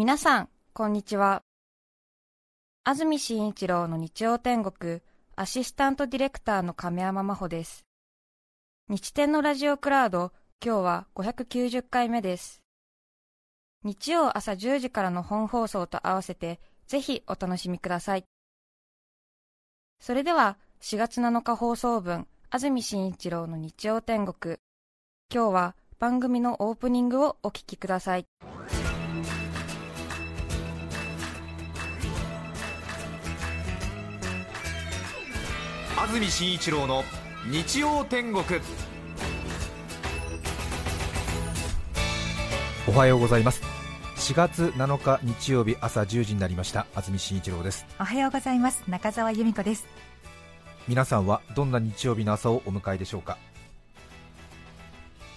皆さん、こんにちは。安住紳一郎の日曜天国、アシスタントディレクターの亀山真帆です。日天のラジオクラウド、今日は590回目です。日曜朝10時からの本放送と合わせて、ぜひお楽しみください。それでは、4月7日放送分、安住紳一郎の日曜天国。今日は番組のオープニングをお聞きください。安住紳一郎の日曜天国。おはようございます。4月7日日曜日朝10時になりました。安住紳一郎です。おはようございます。中澤由美子です。皆さんはどんな日曜日の朝をお迎えでしょうか？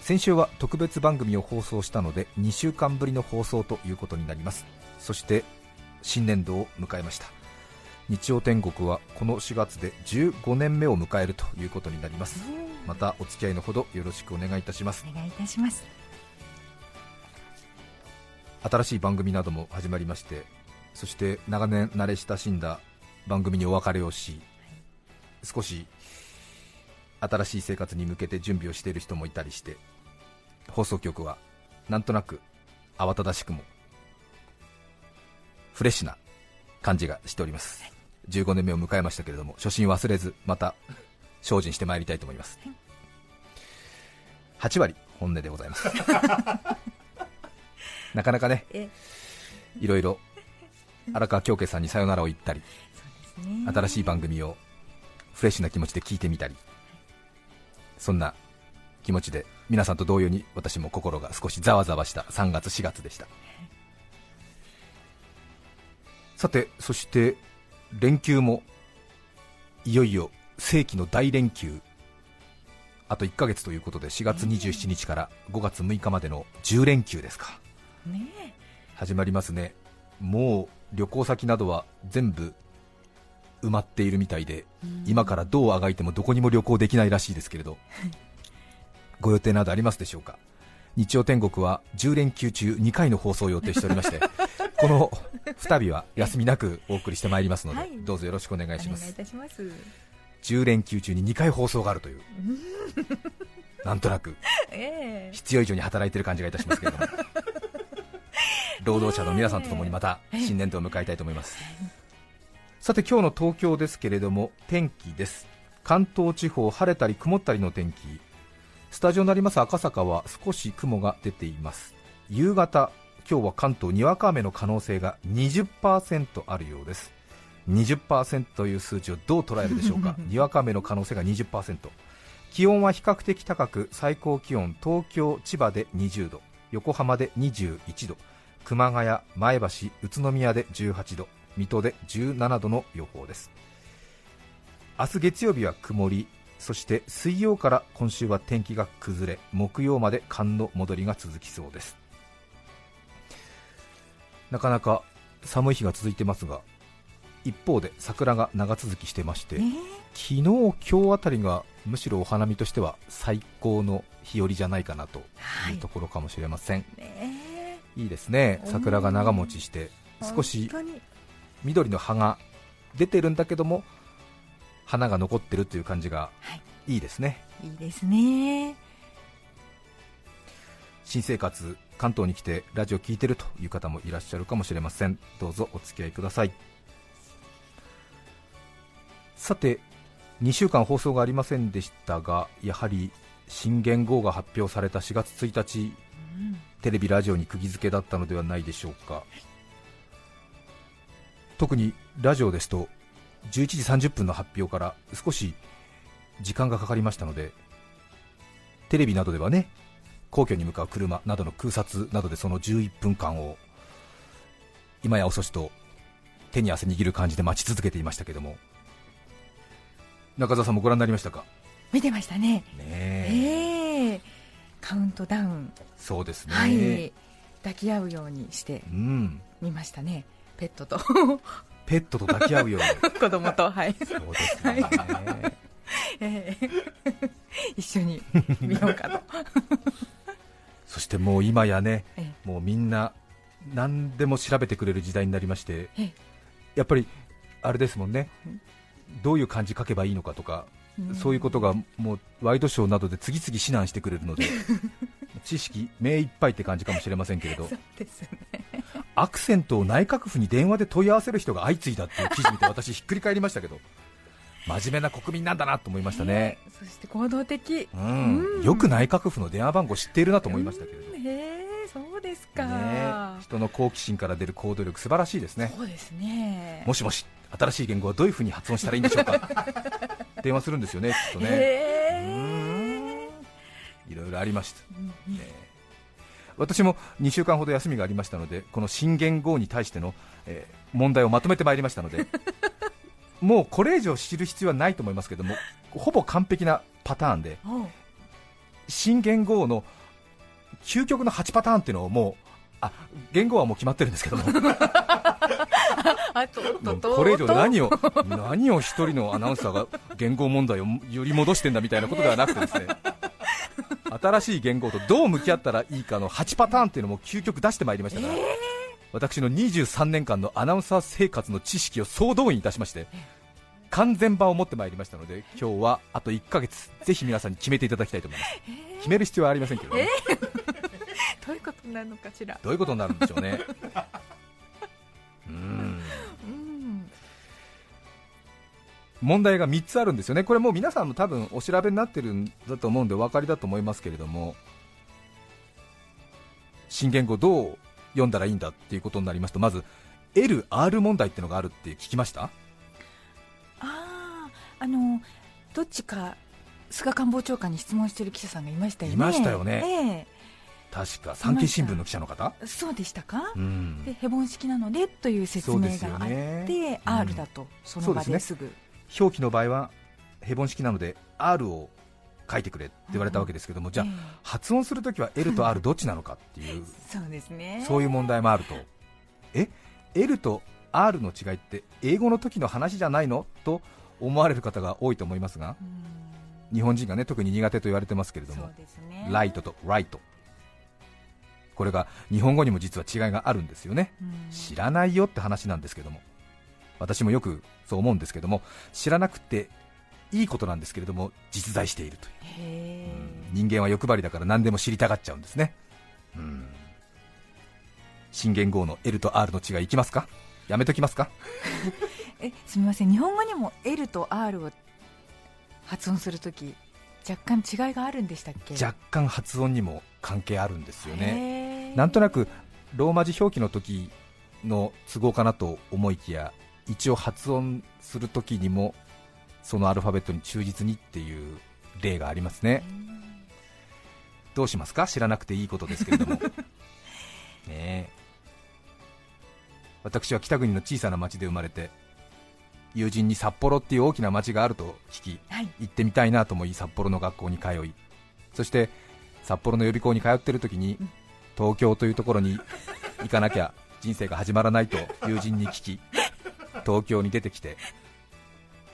先週は特別番組を放送したので2週間ぶりの放送ということになります。そして新年度を迎えました日曜天国はこの4月で15年目を迎えるということになります。またお付き合いのほどよろしくお願いいたします。お願いいたします。新しい番組なども始まりましてそして長年慣れ親しんだ番組にお別れをし、少し新しい生活に向けて準備をしている人もいたりして放送局はなんとなく慌ただしくもフレッシュな感じがしております、15年目を迎えましたけれども初心忘れずまた精進してまいりたいと思います、8割本音でございます。なかなかねいろいろ荒川京家さんにさよならを言ったり、新しい番組をフレッシュな気持ちで聞いてみたりそんな気持ちで皆さんと同様に私も心が少しざわざわした3月4月でした。さてそして連休もいよいよ世紀の大連休。あと1ヶ月ということで4月27日から5月6日までの10連休ですか、ね、始まりますね。もう旅行先などは全部埋まっているみたいで、今からどうあがいてもどこにも旅行できないらしいですけれど。ご予定などありますでしょうか。日曜天国は10連休中2回の放送を予定しておりましてこの2日は休みなくお送りしてまいりますので、はい、どうぞよろしくお願いします。10連休中に2回放送があるという なんとなく必要以上に働いている感じがいたしますけれども。労働者の皆さんとともにまた新年度を迎えたいと思います、さて今日の東京ですけれども天気です。関東地方晴れたり曇ったりの天気。スタジオになります赤坂は少し雲が出ています。夕方今日は関東にわか雨の可能性が20%あるようです。20%という数値をどう捉えるでしょうか？にわか雨の可能性が20%気温は比較的高く最高気温東京千葉で20度横浜で21度熊谷前橋宇都宮で18度水戸で17度の予報です。明日月曜日は曇りそして水曜から今週は天気が崩れ木曜まで寒の戻りが続きそうですなかなか寒い日が続いてますが一方で桜が長続きしてまして、えー、昨日、今日あたりがむしろお花見としては最高の日和じゃないかなとい。うところかもしれません、はいね、いいですね、桜が長持ちして少し緑の葉が出てるんだけども花が残ってるという感じがい。いですね、はい、いいですね。新生活関東に来てラジオ聴いてるという方もいらっしゃるかもしれません。どうぞお付き合いください。さて2週間放送がありませんでしたがやはり新元号が発表された4月1日、うん、テレビラジオに釘付けだったのではないでしょうか。特にラジオですと11時30分の発表から少し時間がかかりましたのでテレビなどではね皇居に向かう車などの空撮などでその11分間を今や遅しと手に汗握る感じで待ち続けていましたけども。中澤さんもご覧になりましたか？見てましたね。ねえ。ー、カウントダウン。そうですね、はい、抱き合うようにして見ましたね、うん、ペットと。ペットと抱き合うように。子供とはい。そうですね、はい、えー、一緒に見ようかとそしてもう今やね、もうみんな何でも調べてくれる時代になりましてやっぱりあれですもんね。どういう漢字書けばいいのかとか、そういうことがもうワイドショーなどで次々指南してくれるので 知識目いっぱいって感じかもしれませんけれど、ね、アクセントを内閣府に電話で問い合わせる人が相次いだっていう記事見て私ひっくり返りましたけど真面目な国民なんだなと思いましたね、えー、そして行動的、うん、よく内閣府の電話番号知っているなと思いましたけれど、えー、そうですか、ね、人の好奇心から出る行動力素晴らしいですね。そうですね。もしもし新しい言語はどういうふうに発音したらいいんでしょうか。電話するんですよねきっとね、え。ー、いろいろありました、ね、私も2週間ほど休みがありましたのでこの新元号に対しての、えー、問題をまとめてまいりましたのでもうこれ以上知る必要はないと思いますけども ほぼ完璧なパターンで新元号の究極の8パターンっていうのをもうあ言語はもう決まってるんですけども。これ以上何を何を一人のアナウンサーが言語問題をより戻してんだみたいなことではなくてですね 新しい言語とどう向き合ったらいいかの8パターンっていうのも究極出してまいりましたから、えー、私の23年間のアナウンサー生活の知識を総動員いたしまして完全版を持ってまいりましたので今日はあと1ヶ月ぜひ皆さんに決めていただきたいと思います、えー、決める必要はありませんけどね、えー、どういうことになるのかしら。どういうことになるんでしょうね。うん。問題が3つあるんですよね、これもう皆さんも多分お調べになってるんだと思うんでお分かりだと思いますけれども、新言語どう読んだらいいんだっていうことになりますと、まず LR 問題っていうのがあるって聞きました？ああのどっちか菅官房長官に質問している記者さんがいましたよね。いましたよね、え確か産経新聞の記者の方？そうでしたか、うん、でヘボン式なのでという説明があって、ね、R だと、その場ですぐ。表記の場合はヘボン式なので R を書いてくれって言われたわけですけども、うん、じゃあ、えー、発音するときは L と R どっちなのかっていうそうですね。そういう問題もあると。え？L と R の違いって英語の時の話じゃないの？と思われる方が多いと思いますが、日本人がね特に苦手と言われてますけれども、ね、ライトとライト。これが日本語にも実は違いがあるんですよね、知らないよって話なんですけども。私もよくそう思うんですけども知らなくていいことなんですけれども実在しているという。人間は欲張りだから何でも知りたがっちゃうんですね。うん。新元号の L と R の違いいきますか？やめときますか？えすみません。日本語にも L と R を発音するとき若干違いがあるんでしたっけ？若干発音にも関係あるんですよね。なんとなくロー。マ字表記の時の都合かなと思いきや一応発音する時にもそのアルファベットに忠実にっていう例がありますね。どうしますか？知らなくていいことですけれども。ね私は北国の小さな町で生まれて友人に札幌っていう大きな町があると聞き、はい、行ってみたいなと思い札幌の学校に通いそして札幌の予備校に通っている時に、うん、東京というところに行かなきゃ人生が始まらないと友人に聞き東京に出てきて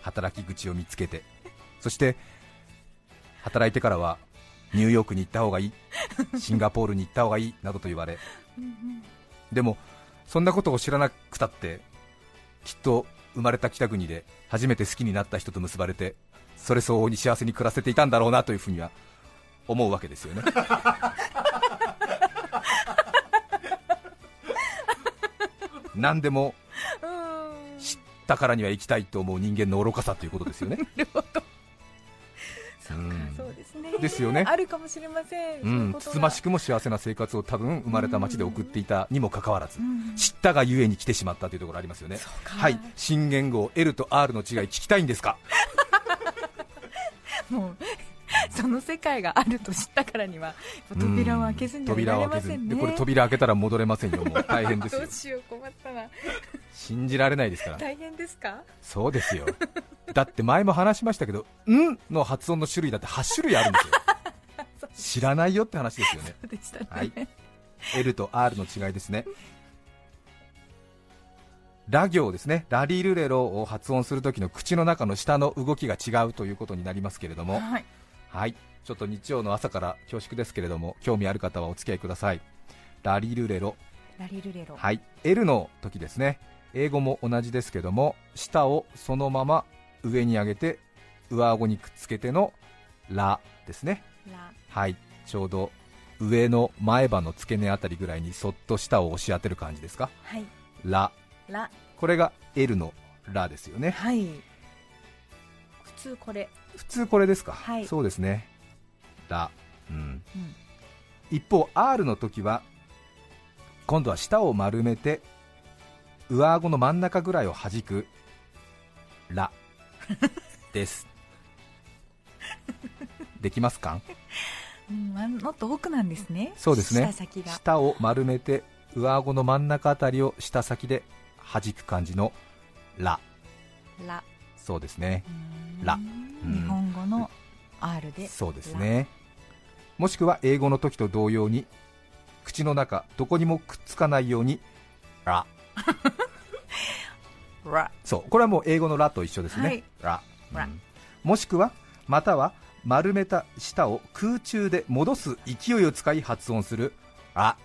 働き口を見つけて。そして働いてからはニューヨークに行った方がいい。シンガポールに行った方がいい。などと言われ。でもそんなことを知らなくたってきっと生まれた北国で初めて好きになった人と結ばれてそれ相応に幸せに暮らせていたんだろうなというふうには思うわけですよね。何でも知ったからには行きたいと思う人間の愚かさということですよね。ですね。ですよね。あるかもしれません。うん、つつましくも幸せな生活を多分生まれた町で送っていたにもかかわらず、知ったがゆえに来てしまったというところありますよね。はい、新言語 L と R の違い聞きたいんですか？もう その世界があると知ったからには扉を開けずにはいられませんね。これ扉開けたら戻れませんよ。もう 大変ですよ。どうしよう困ったな。信じられないですから。大変ですか？そうですよ。だって前も話しましたけど、ん？の発音の種類だって8種類あるんですよ。知らないよって話ですよね。そうでしたね。はい。L と R の違いですね。ラ行ですね、ラリルレロを発音するときの口の中の下の動きが違うということになりますけれども、はい、はい。ちょっと日曜の朝から恐縮ですけれども興味ある方はお付き合いください。ラリルレロ。ラリルレロ。はい。L の時ですね。英語も同じですけども舌をそのまま上に上げて上顎にくっつけてのラですね。ラ。はい。ちょうど上の前歯の付け根あたりぐらいにそっと舌を押し当てる感じですか？はい。ララこれが L のラですよね。はい。普通これ。普通これですか、はい。そうですね。ラ、うん、うん。一方 R の時は今度は舌を丸めて上顎の真ん中ぐらいを弾く。ラ です。できますか？うんまもっと奥なんですね。そうですね。舌を丸めて上顎の真ん中あたりを舌先で弾く感じのララそうですね。ラうん。日本語の R でそうですね。もしくは英語の時と同様に口の中どこにもくっつかないようにララ そう。これはもう英語のラと一緒ですね、はい。ララうん。もしくはまたは丸めた舌を空中で戻す勢いを使い発音するラ、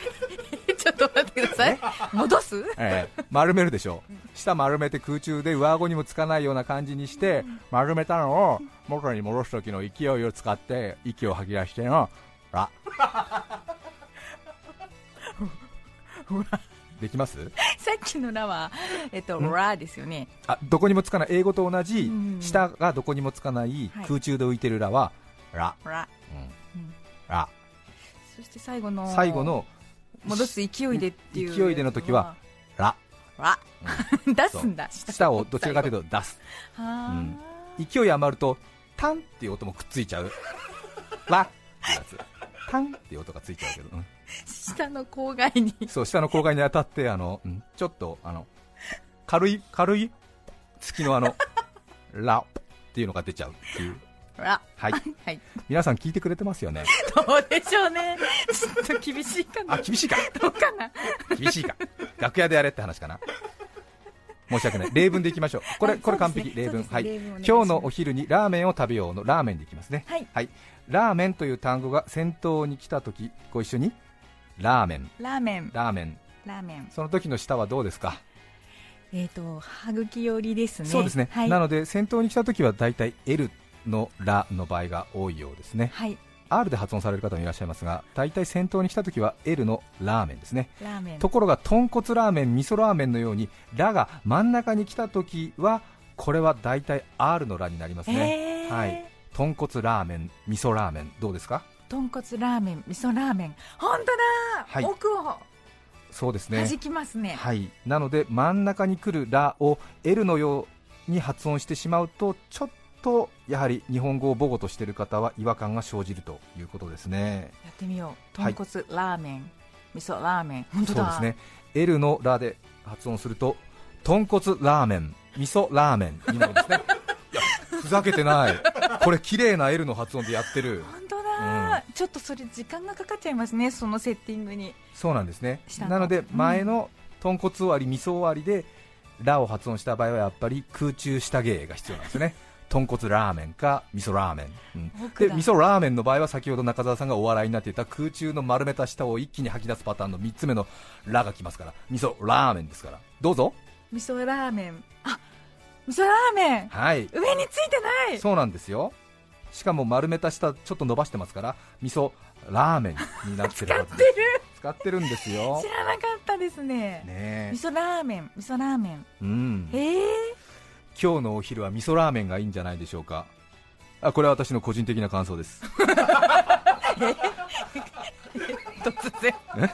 っと待ってください。戻す？えー丸めるでしょ。う舌丸めて空中で上顎にもつかないような感じにして丸めたのを元に戻す時の勢いを使って息を吐き出してのラできます？さっきのラはえっとラですよね。あどこにもつかない。英語と同じうん。舌がどこにもつかないはい。空中で浮いてるラはラ、ラうん。うん。ラそして最後の最後の戻す勢いでっていう。勢いでの時はラ、ラ出すんだ。舌をどちらかというと出す。はうん。ー勢い余るとタンっていう音もくっついちゃう。ラってやつ。タンっていう音がついちゃうけど、うん。下の口外に。そう下の口外に当たってあの、うん。ちょっとあの軽い軽い月のあのラっていうのが出ちゃうっていう。ラはい。はい。皆さん聞いてくれてますよね？どうでしょうね。ちょっと厳しいかな。あ厳しいか？どうかな。厳しいか。楽屋でやれって話かな？申し訳ない。例文でいきましょう。これはいこれ完そうですね。璧例文。はい。今日のお昼にラーメンを食べようのラーメンでいきますね。はい。ラーメンという単語が先頭に来た時ご一緒に？ラーメン。ラーメン。ラーメン。ラーメン。その時の舌はどうですか？えっと歯茎寄りですね。そうですね、はい。なので先頭に来た時は大体 L のラの場合が多いようですね。はい。R で発音される方もいらっしゃいますが大体先頭に来た時は L のラーメンですね。ラーメン。ところが豚骨ラーメン味噌ラーメンのようにラが真ん中に来た時はこれは大体 R のラになりますね、えー。はい。豚骨ラーメン味噌ラーメンどうですか？豚骨ラーメン味噌ラーメン。本当だ、はい。奥を。そうですね。弾きますね。はい。なので真ん中に来るラを L のように発音してしまうとちょっとやはり日本語を母語としている方は違和感が生じるということですね。やってみよう。はい。豚骨ラーメン、味噌ラーメン。本当だそうですね。L のラで発音すると豚骨ラーメン。味噌ラーメン。になるんですね。いやふざけてない。これ綺麗な L の発音でやってる。本当だ、ちょっとそれ時間がかかっちゃいますねそのセッティングに。そうなんですね。なのでうん。前の豚骨終わり味噌終わりでラを発音した場合はやっぱり空中下芸が必要なんですね豚骨ラーメンか味噌ラーメン、うん。で味噌ラーメンの場合は先ほど中澤さんがお笑いになっていた空中の丸めた舌を一気に吐き出すパターンの3つ目のラが来ますから。味噌ラーメンですから。どうぞ。味噌ラーメン。あ味噌ラーメン。はい。上についてない。そうなんですよ。しかも丸めた舌ちょっと伸ばしてますから味噌ラーメンになってるはずです。使ってる。んですよ。知らなかったですね。ね味噌ラーメン味噌ラーメン。えうん。ええ今日のお昼は味噌ラーメンがいいんじゃないでしょうか。あこれは私の個人的な感想です。突然。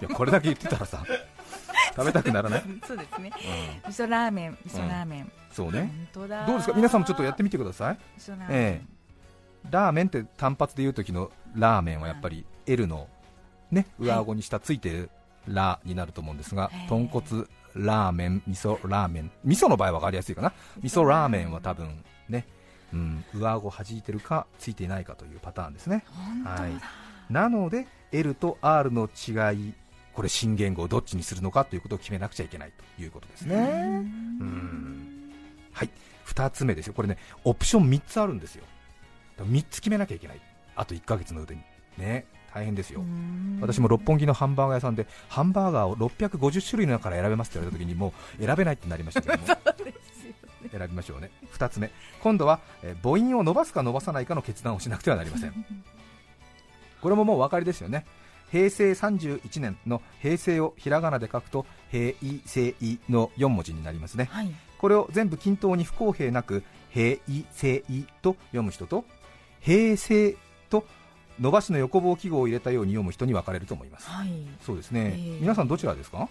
いやこれだけ言ってたらさ食べたくならない、うん、そうですね。味噌ラーメン味噌ラーメン、そうね。本当だどうですか？皆さんもちょっとやってみてください。味噌ラーメン、ええ。ラーメンって単発で言う時のラーメンはやっぱり L のね上顎に下ついてるラになると思うんですが、豚骨ラーメン味噌ラーメン。味噌の場合は分かりやすいかな。味噌ラーメンは多分ね、うん、上顎弾いてるかついていないかというパターンですね。はい。なので L と R の違いこれ新言語をどっちにするのかということを決めなくちゃいけないということですね。うん。はい。2つ目ですよ。これねオプション3つあるんですよ。3つ決めなきゃいけない。あと1ヶ月の腕に。ね大変ですよ。私も六本木のハンバーガー屋さんでハンバーガーを650種類の中から選べますって言われた時にもう選べないってなりましたけども。選びましょうね。2つ目。今度は、えー母音を伸ばすか伸ばさないかの決断をしなくてはなりません。これももうお分かりですよね。平成31年の平成をひらがなで書くと平成の4文字になりますね。はい。これを全部均等に不公平なく平成と読む人と平成と伸ばしの横棒記号を入れたように読む人に分かれると思います。はい。そうですね、えー皆さんどちらですか？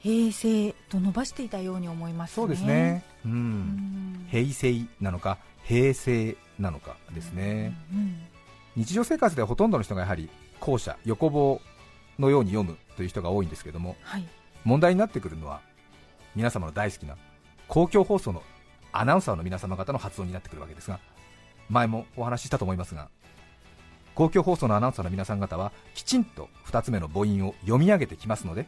平成と伸ばしていたように思いますね。そうですね。ううん。ん平成なのか平成なのかですね、うん日常生活ではほとんどの人がやはり後者横棒のように読むという人が多いんですけどもはい。問題になってくるのは皆様の大好きな公共放送のアナウンサーの皆様方の発音になってくるわけですが前もお話ししたと思いますが公共放送のアナウンサーの皆さん方はきちんと2つ目の母音を読み上げてきますので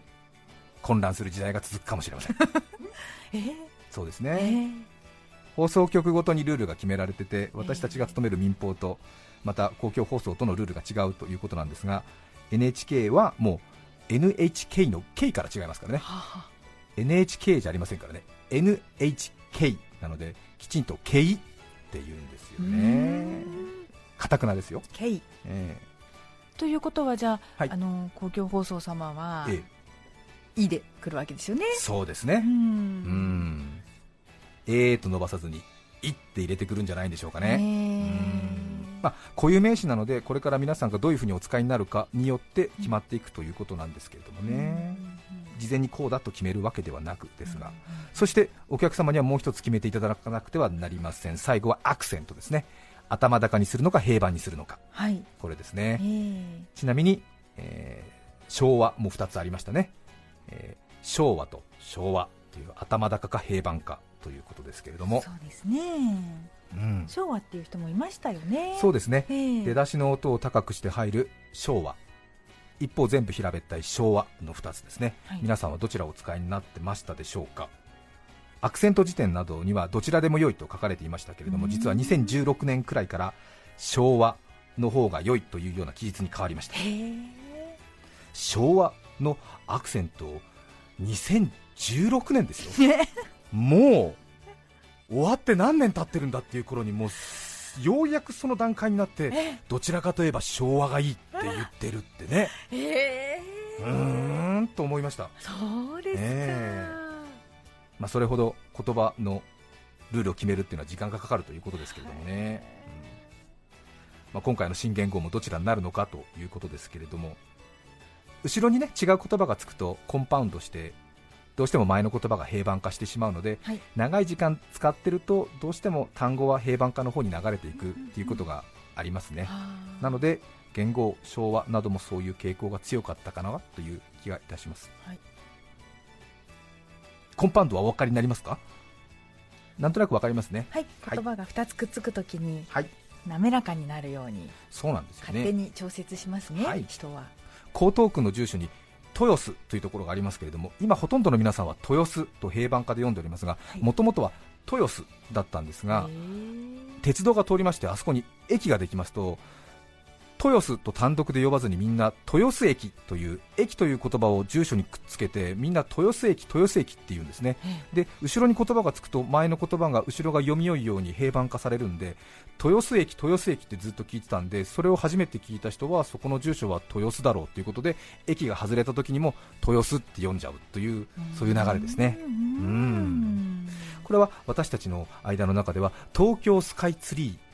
混乱する時代が続くかもしれません。えーそうですえね、ー放送局ごとにルールが決められてて私たちが勤める民放とまた公共放送とのルールが違うということなんですが NHK はもう NHK の K から違いますからね。はは NHK じゃありませんからね。NHK なのできちんと K って言うんですよね。んかたくなですよ、ケイ。えということはじゃあ,、はい。あの公共放送様はええ「い」で来るわけですよね。えそうですうね。うん。ん。えーと伸ばさずに「い」って入れてくるんじゃないんでしょうかね、ねまあ、固有名詞なのでこれから皆さんがどういうふうにお使いになるかによって決まっていくということなんですけれどもね、事前にこうだと決めるわけではなくですが、そしてお客様にはもう一つ決めていただかなくてはなりません。最後はアクセントですね頭高にするのか平板にするのか。はい、これですえねーちなみに、えー昭和も2つありましたね、えー昭和と昭和という頭高か平板かということですけれども。そうですね。うん。昭和っていう人もいましたよね。そうですね。えー出だしの音を高くして入る昭和。一方全部平べったい昭和の2つですね、はい。皆さんはどちらをお使いになってましたでしょうか？アクセント辞典などにはどちらでも良いと書かれていましたけれどもうん。実は2016年くらいから昭和の方が良いというような記述に変わりました。昭和のアクセントを2016年ですよ。ね。もう終わって何年経ってるんだっていう頃にもうようやくその段階になってえどちらかといえば昭和がいいって言ってるってね。え。うーんと思いました、そうですか、えまあ、それほど言葉のルールを決めるっていうのは時間がかかるということですけれどもね、うん。まあ、今回の新元号もどちらになるのかということですけれども。後ろにね違う言葉がつくとコンパウンドしてどうしても前の言葉が平板化してしまうのではい。長い時間使ってるとどうしても単語は平板化の方に流れていくっていうことがありますね、あー。なので元号、昭和などもそういう傾向が強かったかなという気がいたします、はいコンパウンドはお分かりになりますか？なんとなく分かりますね。はい言葉が2つくっつくときにはい。滑らかになるようにそうなんですよ勝手ねに調節しますね、はい。人は。江東区の住所に豊洲というところがありますけれども今ほとんどの皆さんは豊洲と平板化で読んでおりますがはい。もともとは豊洲だったんですが鉄道が通りましてあそこに駅ができますと豊洲と単独で呼ばずにみんな豊洲駅という駅という言葉を住所にくっつけてみんな豊洲駅豊洲駅って言うんですね。で後ろに言葉がつくと前の言葉が後ろが読みよいように平板化されるんで豊洲駅豊洲駅ってずっと聞いてたんでそれを初めて聞いた人はそこの住所は豊洲だろうということで駅が外れた時にも豊洲って読んじゃうというそういう流れですね。うん。うん。これは私たちの間の中では東京スカイツリー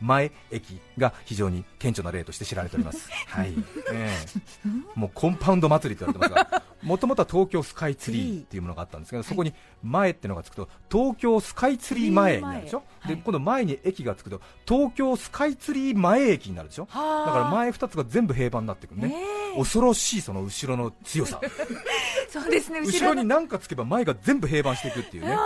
前駅が非常に顕著な例として知られております、はい。ええ。もうコンパウンド祭りと言われてますが、もともとは東京スカイツリーっていうものがあったんですけど、そこに前っていうのがつくと、東京スカイツリー前になるでしょ、はい。で今度前に駅がつくと、東京スカイツリー前駅になるでしょ、はあだから前2つが全部平板になってくるね、恐ろしいその後ろの強さ、そうですね後ろに何かつけば前が全部平板していくっていうね。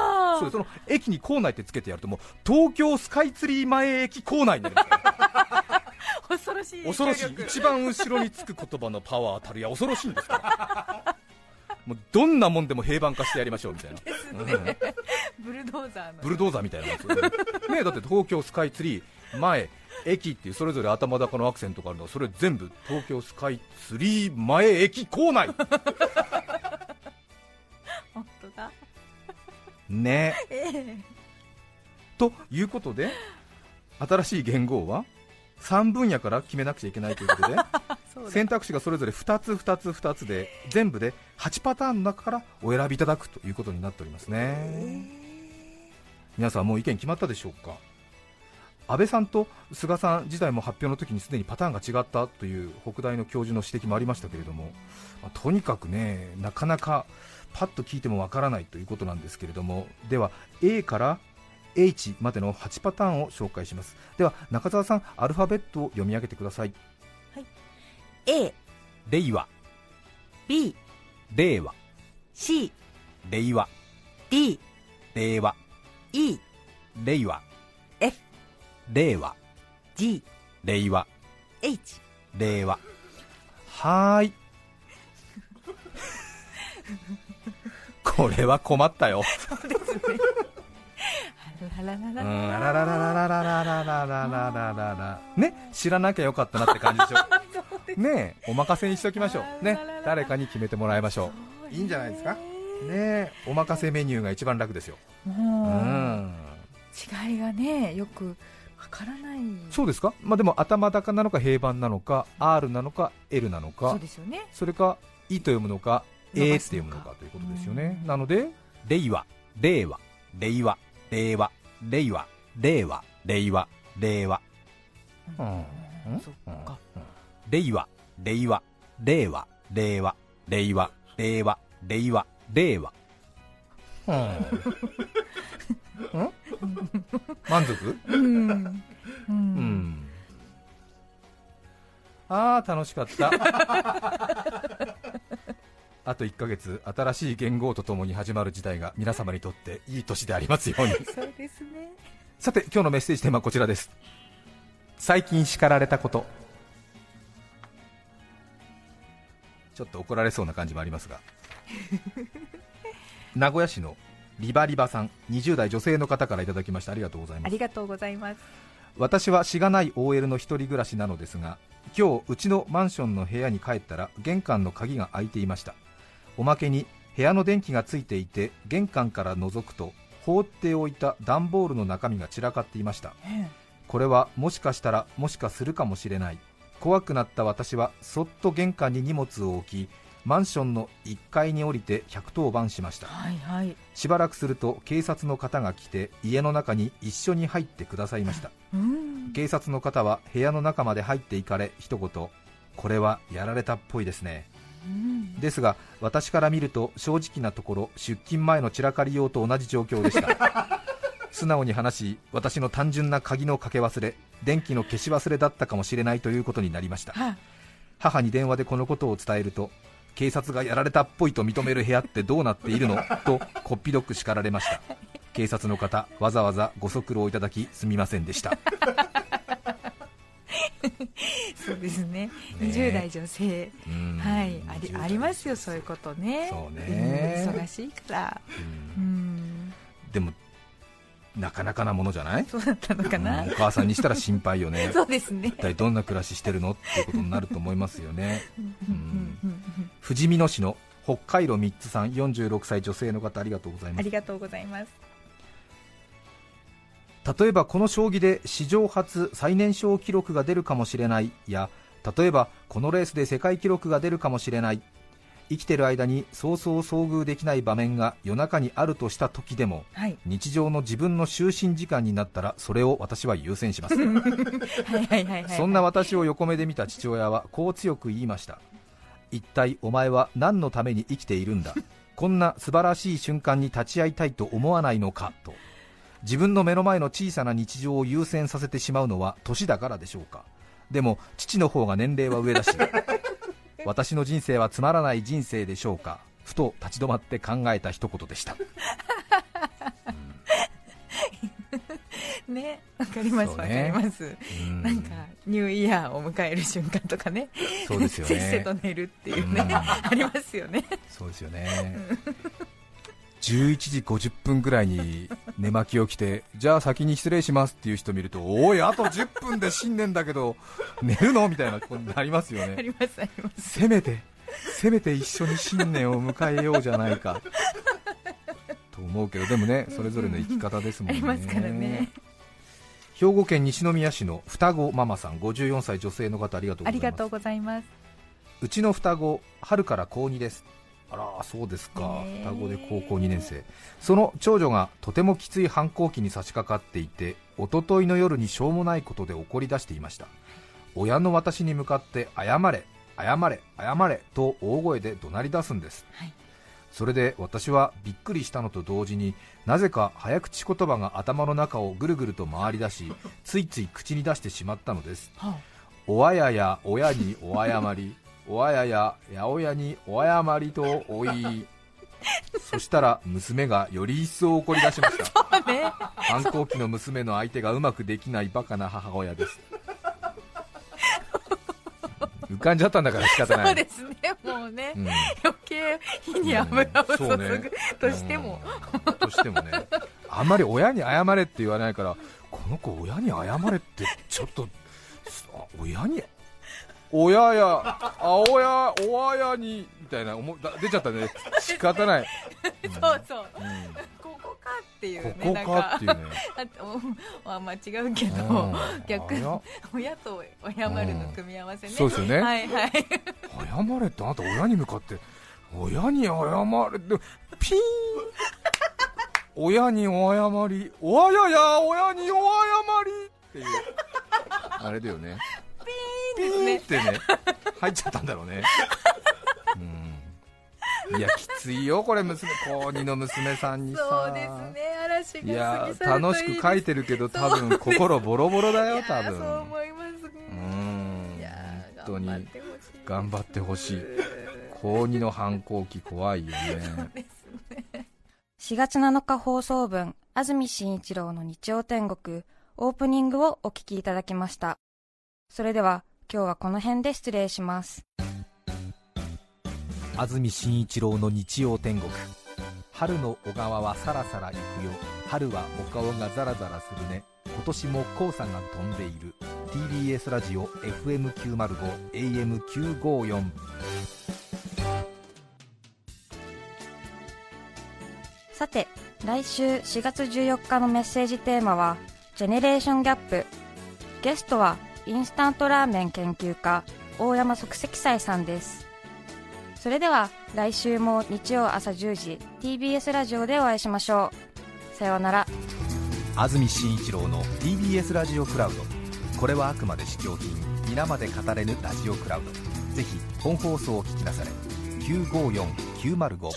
そうその駅に構内ってつけてやるともう東京スカイツリー前駅構内になりますから恐ろしい。恐ろしい。一番後ろにつく言葉のパワーたるや恐ろしいんですからもうどんなもんでも平板化してやりましょうみたいな、うんブルドーザーの。ブルドーザーみたいなねねだって東京スカイツリー前駅っていうそれぞれ頭高のアクセントがあるのはそれ全部東京スカイツリー前駅構内。本当だ。ね。ええ。ということで新しい元号は3分野から決めなくちゃいけないということで選択肢がそれぞれ2つ2つ2つで全部で8パターンの中からお選びいただくということになっておりますね。皆さんもう意見決まったでしょうか？安倍さんと菅さん自体も発表の時にすでにパターンが違ったという北大の教授の指摘もありましたけれども、まあとにかくねなかなかパッと聞いてもわからないということなんですけれども。では A から H までの8パターンを紹介します。では中澤さんアルファベットを読み上げてください。A. 令和。B. 令和。C. 令和。D. 令和。E. 令和。F. 令和。G. 令和。H. 令和。はーい。これは困ったよ。そうですね。ね知らなきゃよかったなって感じでしょ。ねえお任せにしておきましょう。ね誰かに決めてもらいましょう。いいんじゃないですか？ねえお任せメニューが一番楽ですよ。うん。違いがねよくわからない。そうですか？まあでも頭高なのか平板なのか R なのか L なのそうかですよね。それか E と読むのか伸 A って読むのかということですよね。なので令和令和令和令和令和令和令和令和うん。そっか令和、令和、令和、令和、令和、令和、令和、令和。うん。満足？うん。うん。ああ、楽しかった。あと1ヶ月、新しい元号とともに始まる時代が皆様にとっていい年でありますように。そうですね。さて、今日のメッセージテーマはこちらです。最近叱られたこと。ちょっと怒られそうな感じもありますが。名古屋市のリバリバさん20代女性の方からいただきました。ありがとうございます。ありがとうございます。私はしがない OL の一人暮らしなのですが今日うちのマンションの部屋に帰ったら玄関の鍵が開いていました。おまけに部屋の電気がついていて玄関から覗くと放っておいた段ボールの中身が散らかっていました。これはもしかしたらもしかするかもしれない怖くなった私はそっと玄関に荷物を置きマンションの1階に降りて110番しました。はいはい。しばらくすると警察の方が来て家の中に一緒に入ってくださいました。うん。警察の方は部屋の中まで入っていかれ一言これはやられたっぽいですね。うん。ですが私から見ると正直なところ出勤前の散らかり用と同じ状況でした素直に話し私の単純な鍵のかけ忘れ電気の消し忘れだったかもしれないということになりました。は母に電話でこのことを伝えると警察がやられたっぽいと認める部屋ってどうなっているの？とこっぴどく叱られました。警察の方わざわざご足労いただきすみませんでした。そうですね。ね。20代女性。うん。はい。ありありますよそういうことね。そうね。うん。忙しいから。うん。うん。でもなかなかなものじゃない？そうだったのかな？うんお母さんにしたら心配よね。そうですね。一体どんな暮らししてるの？っていうことになると思いますよね。うんうんうんうん富士見野市の北海道3つさん46歳女性の方ありがとうございます。ありがとうございます。例えばこの将棋で史上初最年少記録が出るかもしれないや例えばこのレースで世界記録が出るかもしれない生きてる間にそうそう遭遇できない場面が夜中にあるとした時でもはい。日常の自分の就寝時間になったらそれを私は優先します。そんな私を横目で見た父親はこう強く言いました。一体お前は何のために生きているんだ？こんな素晴らしい瞬間に立ち会いたいと思わないのか？と。自分の目の前の小さな日常を優先させてしまうのは年だからでしょうか？でも父の方が年齢は上だし私の人生はつまらない人生でしょうか？ふと立ち止まって考えた一言でした。ねわかりますわ、ね。かります。うん。なんかニューイヤーを迎える瞬間とかね。そうですよせっせね と寝るっていうねうん。ありますよね。そうですよね。11時50分ぐらいに寝巻きを着てじゃあ先に失礼しますっていう人見るとおいあと10分で新年だけど寝るの？みたいなことになりますよあねせめてせめて一緒に新年を迎えようじゃないか。と思うけどでもねそれぞれの生き方ですもんね。兵庫県西宮市の双子ママさん54歳女性の方ありがとうございます。ありがとうございます。うちの双子春から高2ですあらそうですか。双子で高校2年生。その長女がとてもきつい反抗期に差し掛かっていて一昨日の夜にしょうもないことで怒り出していました。親の私に向かって謝れ謝れ謝れと大声で怒鳴り出すんです、はい。それで私はびっくりしたのと同時になぜか早口言葉が頭の中をぐるぐると回り出しついつい口に出してしまったのです。はおあやや親にお謝り、おあやややおやにお謝りとおい、そしたら娘がより一層怒り出しました。あね。反抗期の娘の相手がうまくできないバカな母親です。浮かんじゃったんだから仕方ない。そうですねもうね、うん。余計火に油を注そうねぐとしても、うん。としてもね、あんまり親に謝れって言わないから、この子、親に謝れって、ちょっと、あ親に、親や、あおや、おあやに、みたいな思出ちゃったね、仕方ない、うんそうそう。うん。ここかっていうねここかっていうね、なんかあおまあまあ違うけど、うん。逆親と謝るの組み合わせね、そうですよね、はいはい。謝れってあなた親に向かって親に謝れってピーン。親にお謝り。おあやや親にお謝りっていう。あれだよね。ピーンってね入っちゃったんだろうね。うん。いやきついよこれ娘高2の娘さんにさ。そうですね嵐がいや楽しく書いてるけど多分心ボロボロだよ多いやそう分思います。うん。いやー本当に頑張ってほしい。高2の反抗期怖いよね。4月7日放送分、安住紳一郎の日曜天国、オープニングをお聞きいただきました。それでは、今日はこの辺で失礼します。安住紳一郎の日曜天国。春の小川はさらさら行くよ。春はお顔がザラザラするね。今年も黄砂が飛んでいる。TBS ラジオ FM905 AM954 さて、来週4月14日のメッセージテーマは、ジェネレーションギャップ。ゲストは、インスタントラーメン研究家、大山即席斎さんです。それでは、来週も日曜朝10時、TBS ラジオでお会いしましょう。さようなら。安住紳一郎の TBS ラジオクラウドこれはあくまで試供品皆まで語れぬラジオクラウドぜひ本放送を聞きなされ954905